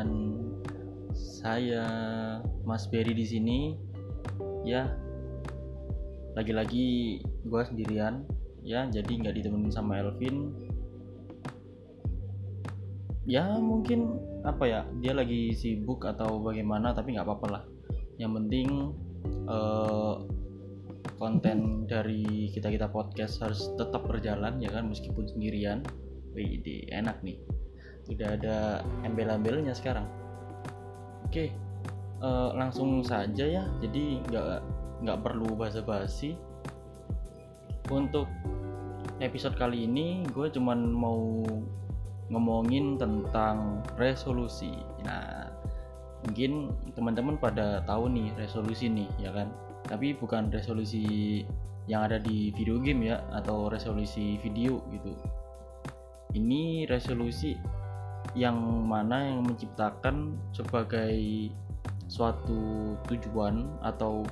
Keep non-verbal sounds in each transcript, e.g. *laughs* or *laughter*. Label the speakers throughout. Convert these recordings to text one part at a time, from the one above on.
Speaker 1: Dengan saya Mas Berry di sini. Ya, lagi-lagi gue sendirian. Ya, jadi nggak ditemenin sama Elvin. Ya mungkin apa ya, dia lagi sibuk atau bagaimana, tapi nggak apa-apa lah. Yang penting eh, konten dari kita kita podcast harus tetap berjalan ya kan meskipun sendirian. Wih, enak nih udah ada embel-embelnya sekarang. Oke uh, langsung saja ya. Jadi nggak nggak perlu basa-basi. Untuk episode kali ini gue cuman mau ngomongin tentang resolusi. Nah mungkin teman-teman pada tahu nih resolusi nih ya kan? Tapi bukan resolusi yang ada di video game ya atau resolusi video gitu. Ini resolusi yang mana yang menciptakan sebagai suatu tujuan atau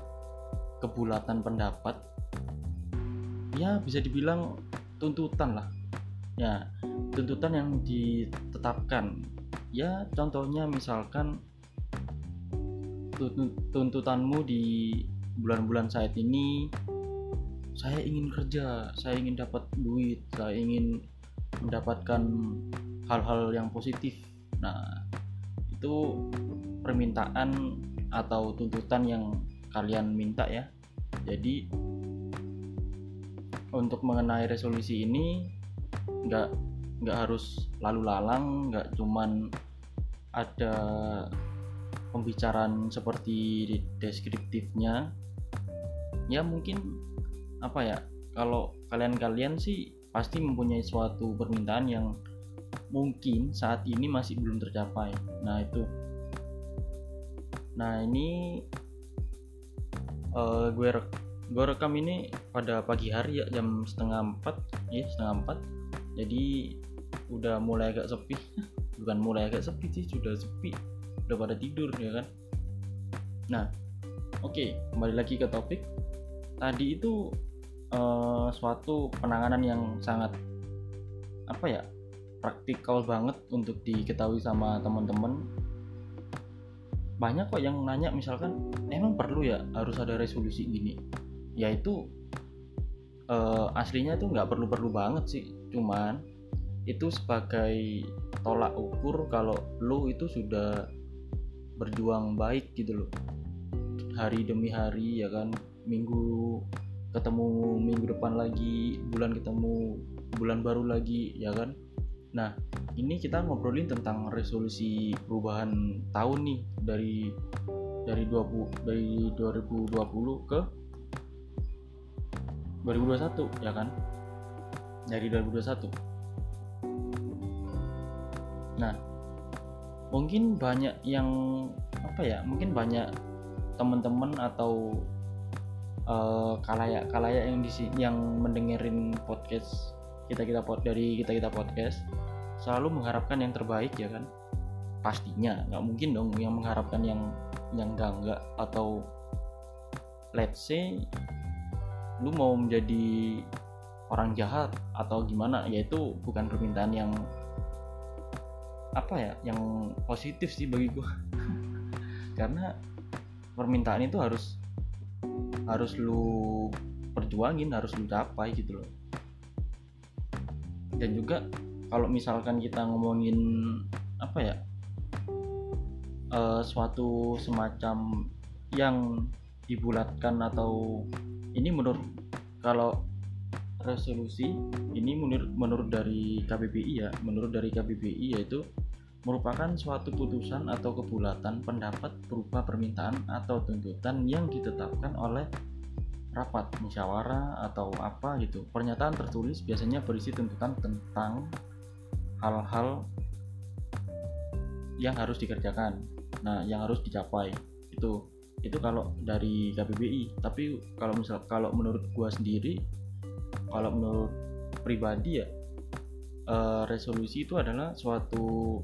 Speaker 1: kebulatan pendapat? Ya bisa dibilang tuntutan lah. Ya tuntutan yang ditetapkan. Ya contohnya misalkan tuntutanmu di bulan-bulan saat ini saya ingin kerja saya ingin dapat duit saya ingin mendapatkan hal-hal yang positif. Nah itu permintaan atau tuntutan yang kalian minta ya. Jadi untuk mengenai resolusi ini nggak nggak harus lalu lalang nggak cuman ada pembicaraan seperti deskriptifnya. Ya mungkin apa ya kalau kalian-kalian sih pasti mempunyai suatu permintaan yang mungkin saat ini masih belum tercapai. Nah itu. Nah ini uh, gue rek gue rekam ini pada pagi hari ya jam setengah empat. Ya setengah empat. Jadi udah mulai agak sepi. *laughs* Bukan mulai agak sepi sih sudah sepi. Udah pada tidur ya kan? Nah oke okay, kembali lagi ke topik. Tadi itu uh, suatu penanganan yang sangat apa ya praktikal banget untuk diketahui sama teman-teman. Banyak kok yang nanya misalkan emang perlu ya harus ada resolusi gini? Yaitu uh, aslinya itu nggak perlu-perlu banget sih. Cuman itu sebagai tolak ukur kalau lo itu sudah berjuang baik gitu loh. Hari demi hari ya kan minggu ketemu minggu depan lagi bulan ketemu bulan baru lagi ya kan Nah, ini kita ngobrolin tentang resolusi perubahan tahun nih dari dari 20 dari 2020 ke 2021 ya kan? Dari 2021. Nah, mungkin banyak yang apa ya? Mungkin banyak teman-teman atau uh, kalayak kalayak yang di yang mendengarin podcast kita kita pod dari kita kita podcast selalu mengharapkan yang terbaik ya kan? Pastinya nggak mungkin dong yang mengharapkan yang yang enggak enggak atau let's say lu mau menjadi orang jahat atau gimana yaitu bukan permintaan yang apa ya yang positif sih bagi gua. *laughs* Karena permintaan itu harus harus lu perjuangin harus lu capai gitu loh. Dan juga kalau misalkan kita ngomongin apa ya uh, suatu semacam yang dibulatkan atau ini menurut kalau resolusi ini menurut menurut dari KBBI ya menurut dari KBBI yaitu merupakan suatu putusan atau kebulatan pendapat berupa permintaan atau tuntutan yang ditetapkan oleh rapat musyawarah atau apa gitu. Pernyataan tertulis biasanya berisi tuntutan tentang hal-hal yang harus dikerjakan. Nah yang harus dicapai. Itu itu kalau dari KBBI tapi kalau misal kalau menurut gua sendiri kalau menurut pribadi ya uh, resolusi itu adalah suatu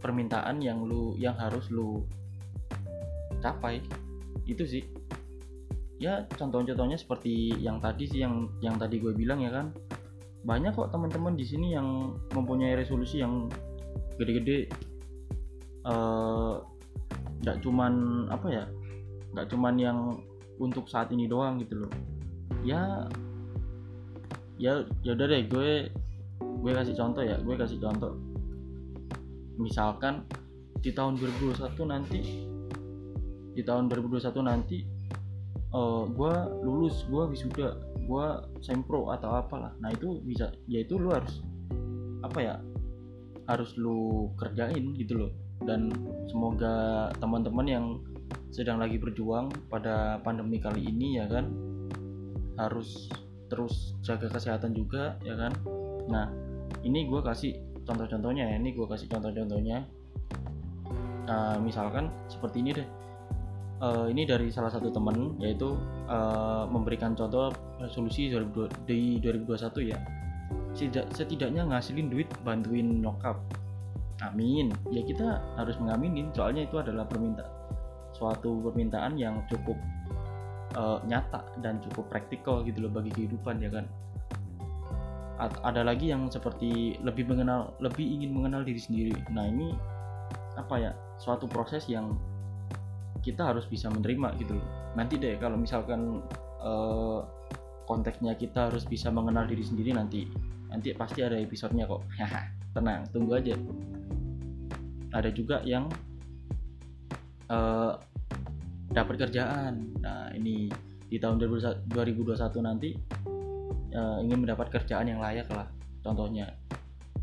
Speaker 1: permintaan yang lu yang harus lu capai. Itu sih. Ya contoh-contohnya seperti yang tadi sih yang yang tadi gue bilang ya kan banyak kok teman-teman di sini yang mempunyai resolusi yang gede-gede. Eh, nggak -gede, uh, cuman apa ya nggak cuman yang untuk saat ini doang gitu loh. Ya ya ya udah deh gue gue kasih contoh ya gue kasih contoh. Misalkan di tahun 2021 nanti di tahun 2021 nanti uh, gue lulus gue wisuda gue sempro atau apalah. Nah itu bisa ya itu lu harus apa ya harus lu kerjain gitu loh. Dan semoga teman-teman yang sedang lagi berjuang pada pandemi kali ini ya kan harus terus jaga kesehatan juga ya kan. Nah ini gue kasih contoh-contohnya ya ini gue kasih contoh-contohnya. Uh, misalkan seperti ini deh uh, ini dari salah satu teman yaitu uh, memberikan contoh resolusi di 2021 ya. Setidaknya ngasilin duit bantuin nyokap. Amin. Ya kita harus mengaminin soalnya itu adalah permintaan suatu permintaan yang cukup uh, nyata dan cukup praktikal gitu loh bagi kehidupan ya kan? Ada lagi yang seperti lebih mengenal lebih ingin mengenal diri sendiri. Nah ini apa ya? Suatu proses yang kita harus bisa menerima gitu nanti deh kalau misalkan uh, konteksnya kita harus bisa mengenal diri sendiri nanti nanti pasti ada episodenya kok. *laughs* Tenang tunggu aja. Ada juga yang uh, dapat kerjaan. Nah ini di tahun 2021 nanti uh, ingin mendapat kerjaan yang layak lah contohnya.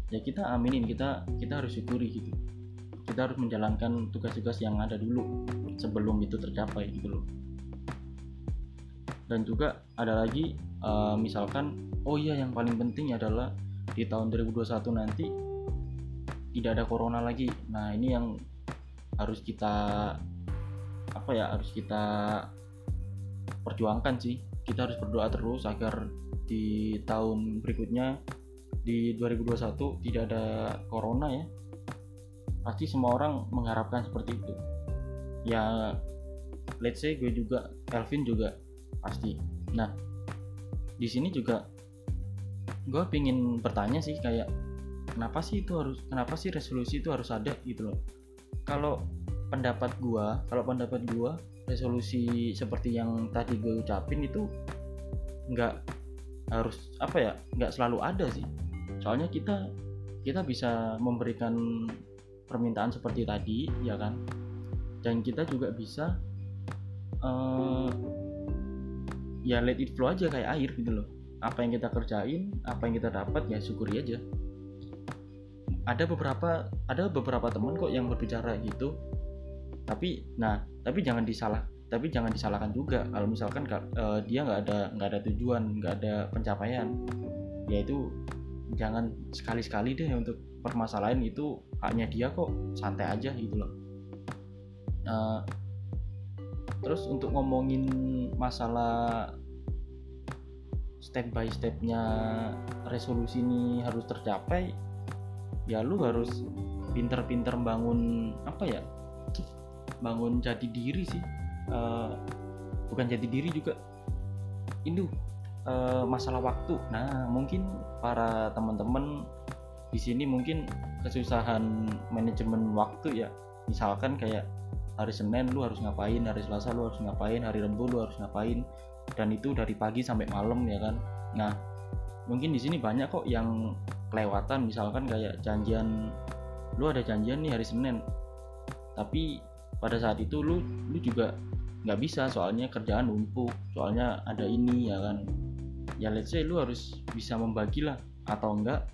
Speaker 1: Ya kita aminin kita kita harus syukuri gitu kita harus menjalankan tugas-tugas yang ada dulu sebelum itu tercapai gitu loh. Dan juga ada lagi uh, misalkan oh iya yang paling penting adalah di tahun 2021 nanti tidak ada corona lagi. Nah ini yang harus kita apa ya harus kita perjuangkan sih. Kita harus berdoa terus agar di tahun berikutnya di 2021 tidak ada corona ya pasti semua orang mengharapkan seperti itu. Ya let's say gue juga Elvin juga pasti. Nah di sini juga gue pingin bertanya sih kayak kenapa sih itu harus kenapa sih resolusi itu harus ada gitu loh? Kalau pendapat gue kalau pendapat gue resolusi seperti yang tadi gue ucapin itu nggak harus apa ya nggak selalu ada sih. Soalnya kita kita bisa memberikan permintaan seperti tadi ya kan? Dan kita juga bisa uh, ya let it flow aja kayak air gitu loh. Apa yang kita kerjain apa yang kita dapat ya syukuri aja. Ada beberapa ada beberapa teman kok yang berbicara gitu. Tapi nah tapi jangan disalah tapi jangan disalahkan juga. Kalau misalkan uh, dia nggak ada nggak ada tujuan nggak ada pencapaian yaitu jangan sekali-sekali deh untuk permasalahan itu haknya dia kok santai aja gitu loh. Uh, terus untuk ngomongin masalah step by stepnya resolusi ini harus tercapai ya lu harus pinter-pinter bangun apa ya bangun jati diri sih. Uh, bukan jadi diri juga itu uh, masalah waktu. Nah mungkin para teman-teman di sini mungkin kesusahan manajemen waktu ya. Misalkan kayak hari Senin lu harus ngapain hari Selasa lu harus ngapain hari Rabu lu harus ngapain dan itu dari pagi sampai malam ya kan. Nah mungkin di sini banyak kok yang kelewatan. Misalkan kayak janjian lu ada janjian nih hari Senin tapi pada saat itu lu lu juga nggak bisa. Soalnya kerjaan numpuk soalnya ada ini ya kan. Ya let's say lu harus bisa membagi lah atau enggak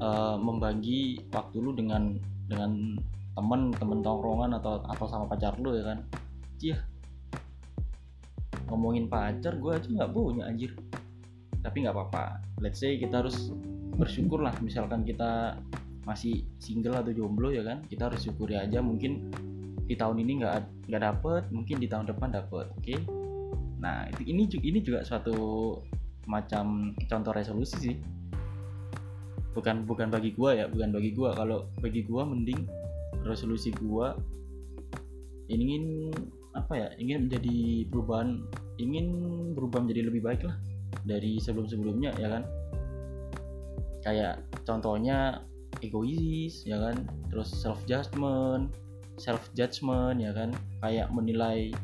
Speaker 1: uh, membagi waktu lu dengan dengan temen temen tongkrongan atau atau sama pacar lu ya kan? Iya. Ngomongin pacar gue aja nggak punya anjir. Tapi nggak apa-apa. Let's say kita harus bersyukur lah misalkan kita masih single atau jomblo ya kan? Kita harus syukuri aja mungkin di tahun ini nggak nggak dapet mungkin di tahun depan dapet oke? Okay? nah ini ini juga suatu macam contoh resolusi sih bukan bukan bagi gua ya bukan bagi gua. Kalau bagi gua mending resolusi gua ingin apa ya ingin menjadi perubahan ingin berubah menjadi lebih baik lah dari sebelum sebelumnya ya kan? Kayak contohnya egois ya kan? Terus self judgment self judgment ya kan? Kayak menilai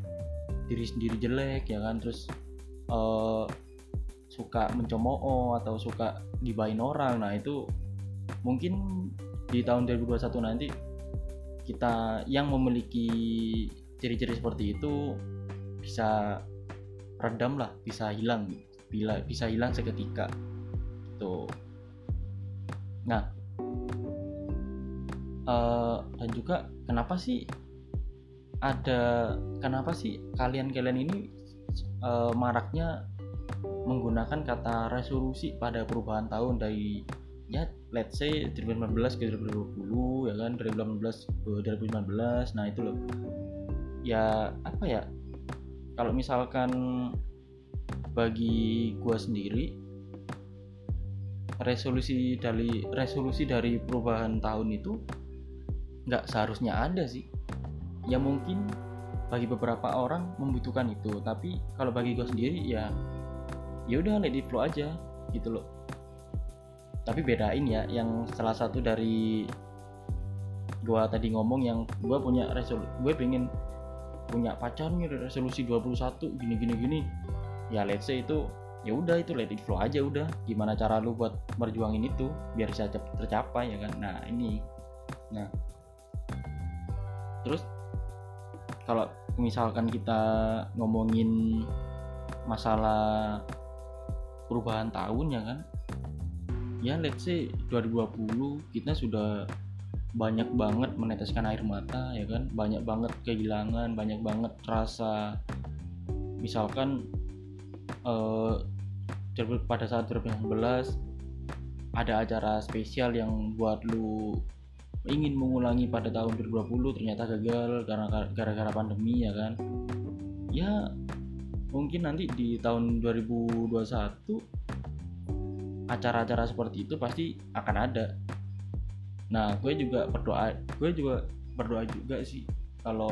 Speaker 1: diri sendiri jelek ya kan? Terus uh, suka mencemooh atau suka gibain orang. Nah itu mungkin di tahun 2021 nanti kita yang memiliki ciri-ciri seperti itu bisa redam lah bisa hilang bila bisa hilang seketika. Tuh nah uh, dan juga kenapa sih ada kenapa sih kalian-kalian ini uh, maraknya menggunakan kata resolusi pada perubahan tahun dari ya let's say 2019 ke 2020 ya kan 2018 ke 2019 nah itu loh. Ya apa ya kalau misalkan bagi gua sendiri resolusi dari resolusi dari perubahan tahun itu nggak seharusnya ada sih. Ya mungkin bagi beberapa orang membutuhkan itu tapi kalau bagi gue sendiri ya ya udah let it flow aja gitu loh. Tapi bedain ya yang salah satu dari gua tadi ngomong yang gua punya resolusi gue pengen punya pacar nih resolusi 21 gini gini gini. Ya let's say itu ya udah itu let it flow aja udah. Gimana cara lu buat berjuangin itu biar bisa tercapai ya kan? Nah ini. Nah. Terus kalau misalkan kita ngomongin masalah perubahan tahun ya kan? Ya let's say 2020 kita sudah banyak banget meneteskan air mata ya kan? Banyak banget kehilangan banyak banget rasa. Misalkan uh, pada saat 2019 ada acara spesial yang buat lu ingin mengulangi pada tahun 2020 ternyata gagal karena gara-gara pandemi ya kan? Ya mungkin nanti di tahun 2021 acara-acara seperti itu pasti akan ada. Nah gue juga berdoa gue juga berdoa juga sih kalau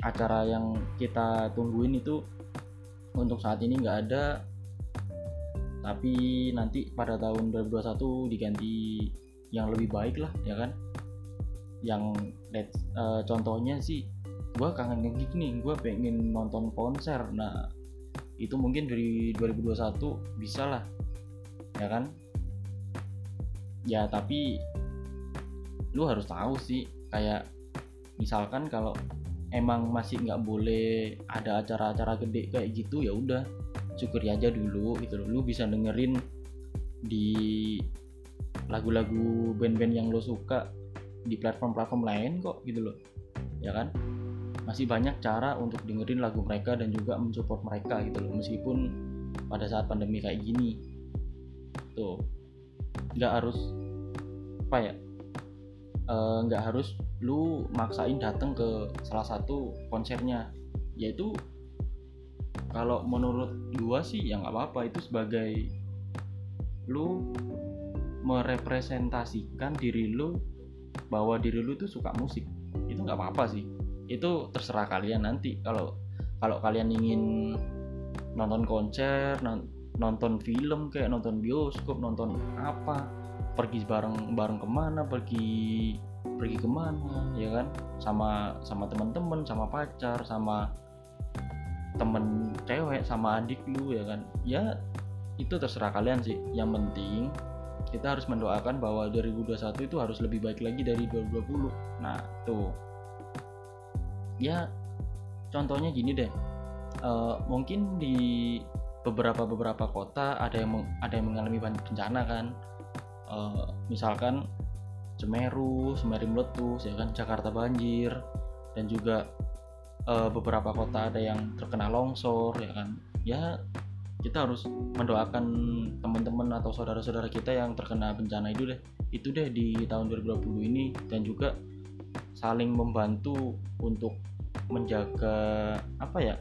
Speaker 1: acara yang kita tungguin itu untuk saat ini nggak ada tapi nanti pada tahun 2021 diganti yang lebih baik lah ya kan? Yang uh, contohnya sih gue kangen ngegig nih gue pengen nonton konser. Nah itu mungkin dari 2021 bisa lah ya kan? Ya tapi lu harus tahu sih kayak misalkan kalau emang masih nggak boleh ada acara-acara gede kayak gitu ya udah syukuri aja dulu gitu loh. Lu bisa dengerin di lagu-lagu band-band yang lo suka di platform-platform lain kok gitu loh ya kan masih banyak cara untuk dengerin lagu mereka dan juga mensupport mereka gitu loh. Meskipun pada saat pandemi kayak gini tuh nggak harus apa ya eh, nggak uh, harus lu maksain datang ke salah satu konsernya. Yaitu kalau menurut gua sih ya nggak apa-apa itu sebagai lu merepresentasikan diri lu bahwa diri lu tuh suka musik. Itu nggak apa-apa sih itu terserah kalian nanti. Kalau kalau kalian ingin nonton konser nonton film kayak nonton bioskop nonton apa pergi bareng bareng ke mana pergi pergi ke mana ya kan? Sama sama teman-teman sama pacar sama temen cewek sama adik lu ya kan? Ya itu terserah kalian sih. Yang penting kita harus mendoakan bahwa 2021 itu harus lebih baik lagi dari 2020 nah tuh ya contohnya gini deh. Uh, mungkin di beberapa beberapa kota ada yang ada yang mengalami bencana kan. Uh, misalkan Semeru, Semeru meletus ya kan Jakarta banjir dan juga uh, beberapa kota ada yang terkena longsor ya kan. Ya kita harus mendoakan teman-teman atau saudara-saudara kita yang terkena bencana itu deh. Itu deh di tahun 2020 ini dan juga saling membantu untuk menjaga apa ya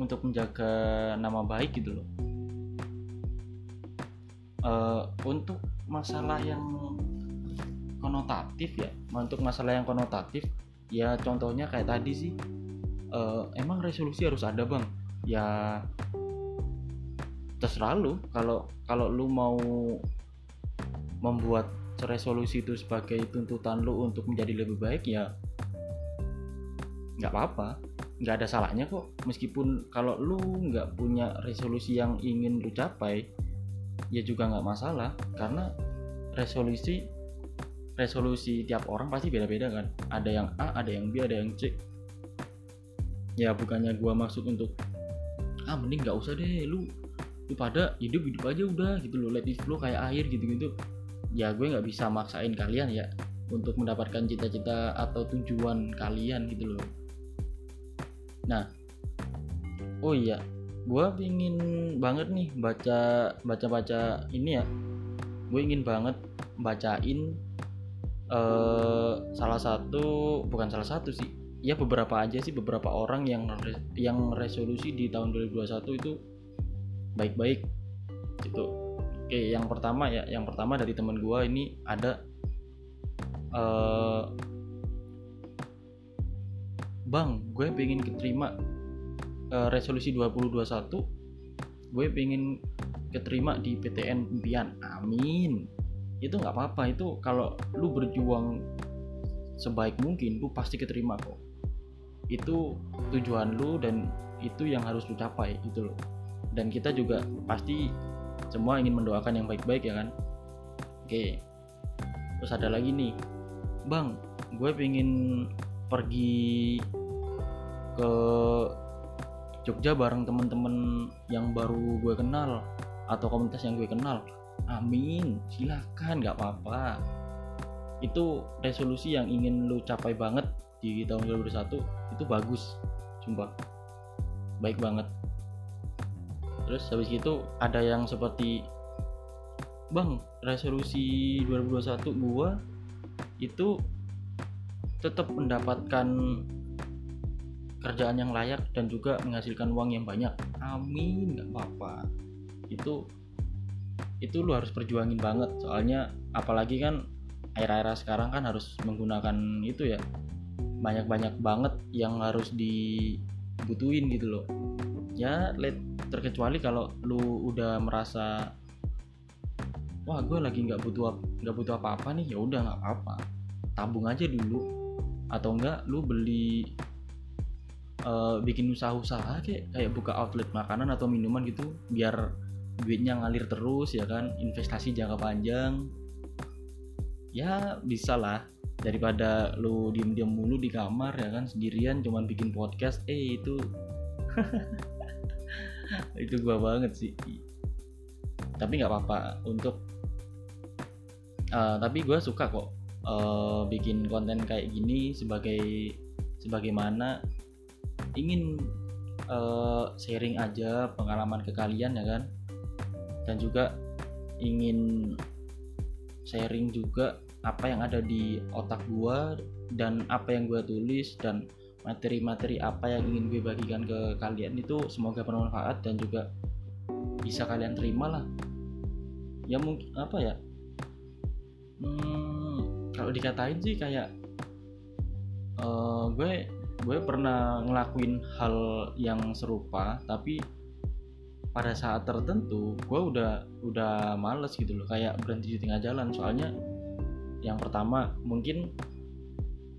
Speaker 1: untuk menjaga nama baik gitu loh. Uh, untuk masalah yang konotatif ya untuk masalah yang konotatif ya contohnya kayak tadi sih uh, emang resolusi harus ada bang? Ya terserah lu. Kalau kalau lu mau membuat resolusi itu sebagai tuntutan lu untuk menjadi lebih baik ya nggak apa-apa. Nggak ada salahnya kok. Meskipun kalau lu nggak punya resolusi yang ingin lu capai ya juga nggak masalah. Karena resolusi resolusi tiap orang pasti beda-beda kan. Ada yang A ada yang B ada yang C. Ya bukannya gua maksud untuk ah mending nggak usah deh lu lu pada hidup hidup aja udah gitu loh. Let it flow kayak air gitu gitu ya gue nggak bisa maksain kalian ya untuk mendapatkan cita-cita atau tujuan kalian gitu loh. Nah oh iya gue ingin banget nih baca baca baca ini ya. Gue ingin banget bacain uh, salah satu bukan salah satu sih ya beberapa aja sih beberapa orang yang yang resolusi di tahun 2021 itu baik-baik gitu oke yang pertama ya yang pertama dari teman gue ini ada uh, bang gue pengen keterima uh, resolusi 2021 gue pengen keterima di PTN impian. Amin. Itu nggak apa-apa itu kalau lu berjuang sebaik mungkin lu pasti keterima kok. Itu tujuan lu dan itu yang harus lu capai gitu loh. Dan kita juga pasti semua ingin mendoakan yang baik-baik ya kan? Oke. Terus ada lagi nih. Bang gue pengen pergi ke Jogja bareng temen-temen yang baru gue kenal atau komunitas yang gue kenal. Amin. Silakan nggak apa-apa. Itu resolusi yang ingin lu capai banget di tahun 2021 itu bagus. Sumpah. Baik banget terus habis itu ada yang seperti bang resolusi 2021 gua itu tetap mendapatkan kerjaan yang layak dan juga menghasilkan uang yang banyak. Amin nggak apa-apa. Itu itu lu harus perjuangin banget. Soalnya apalagi kan era-era sekarang kan harus menggunakan itu ya banyak-banyak banget yang harus dibutuhin gitu loh. Ya let terkecuali kalau lu udah merasa wah gue lagi nggak butuh nggak butuh apa-apa nih ya udah nggak apa-apa. Tabung aja dulu. Atau enggak lu beli uh, bikin usaha-usaha kayak kayak buka outlet makanan atau minuman gitu biar duitnya ngalir terus ya kan? Investasi jangka panjang. Ya bisa lah. Daripada lu diem-diem mulu di kamar ya kan? Sendirian cuman bikin podcast eh itu *laughs* *laughs* itu gua banget sih. Tapi nggak apa-apa untuk uh, tapi gue suka kok uh, bikin konten kayak gini sebagai sebagaimana ingin uh, sharing aja pengalaman ke kalian ya kan? Dan juga ingin sharing juga apa yang ada di otak gua dan apa yang gue tulis dan materi-materi apa yang ingin gue bagikan ke kalian itu semoga bermanfaat dan juga bisa kalian terima lah. Ya mungkin apa ya? Hmm, kalau dikatain sih kayak uh, gue gue pernah ngelakuin hal yang serupa tapi pada saat tertentu gue udah udah males gitu loh kayak berhenti di tengah jalan. Soalnya yang pertama mungkin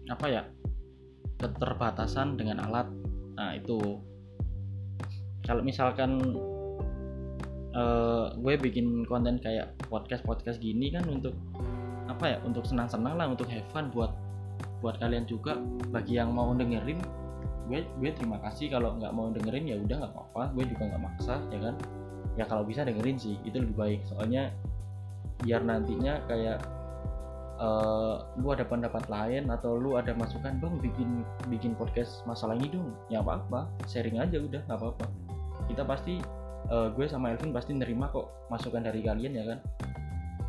Speaker 1: apa ya keterbatasan dengan alat. Nah itu. Kalau misalkan uh, gue bikin konten kayak podcast podcast gini kan untuk apa ya untuk senang-senang lah untuk have fun buat buat kalian juga. Bagi yang mau dengerin gue gue terima kasih. Kalau nggak mau dengerin ya udah nggak apa-apa. Gue juga nggak maksa ya kan? Ya kalau bisa dengerin sih itu lebih baik. Soalnya biar nantinya kayak uh, lu ada pendapat lain atau lu ada masukan bang bikin bikin podcast masalah ini dong. Ya apa apa sharing aja udah nggak apa apa kita pasti uh, gue sama Elvin pasti nerima kok masukan dari kalian ya kan?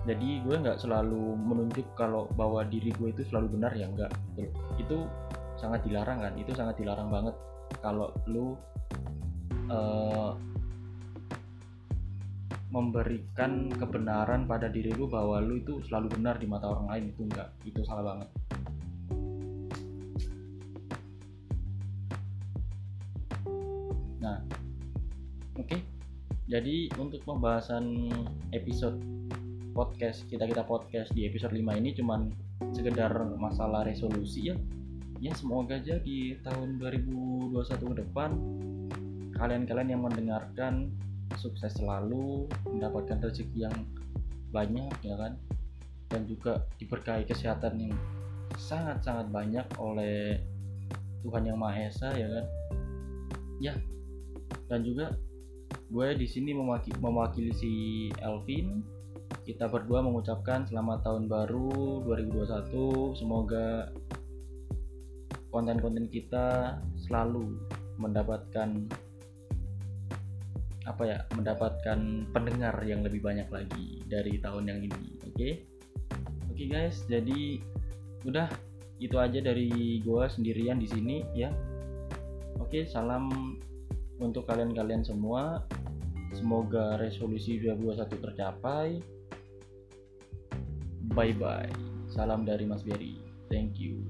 Speaker 1: Jadi gue nggak selalu menunjuk kalau bahwa diri gue itu selalu benar ya enggak gitu. itu sangat dilarang kan? Itu sangat dilarang banget kalau lu uh, memberikan kebenaran pada diri lu bahwa lu itu selalu benar di mata orang lain itu enggak itu salah banget nah oke okay. jadi untuk pembahasan episode podcast kita kita podcast di episode 5 ini cuman sekedar masalah resolusi ya ya semoga aja di tahun 2021 ke depan kalian-kalian yang mendengarkan sukses selalu mendapatkan rezeki yang banyak ya kan? Dan juga diberkahi kesehatan yang sangat-sangat banyak oleh Tuhan yang Maha Esa ya kan? Ya dan juga gue di sini mewakili, mewakili si Elvin. Kita berdua mengucapkan selamat tahun baru 2021 semoga konten-konten kita selalu mendapatkan apa ya mendapatkan pendengar yang lebih banyak lagi dari tahun yang ini oke? Okay? oke okay guys jadi udah itu aja dari gua sendirian di sini ya. Oke okay, salam untuk kalian-kalian semua. Semoga resolusi 2021 tercapai. Bye bye salam dari Mas Berry thank you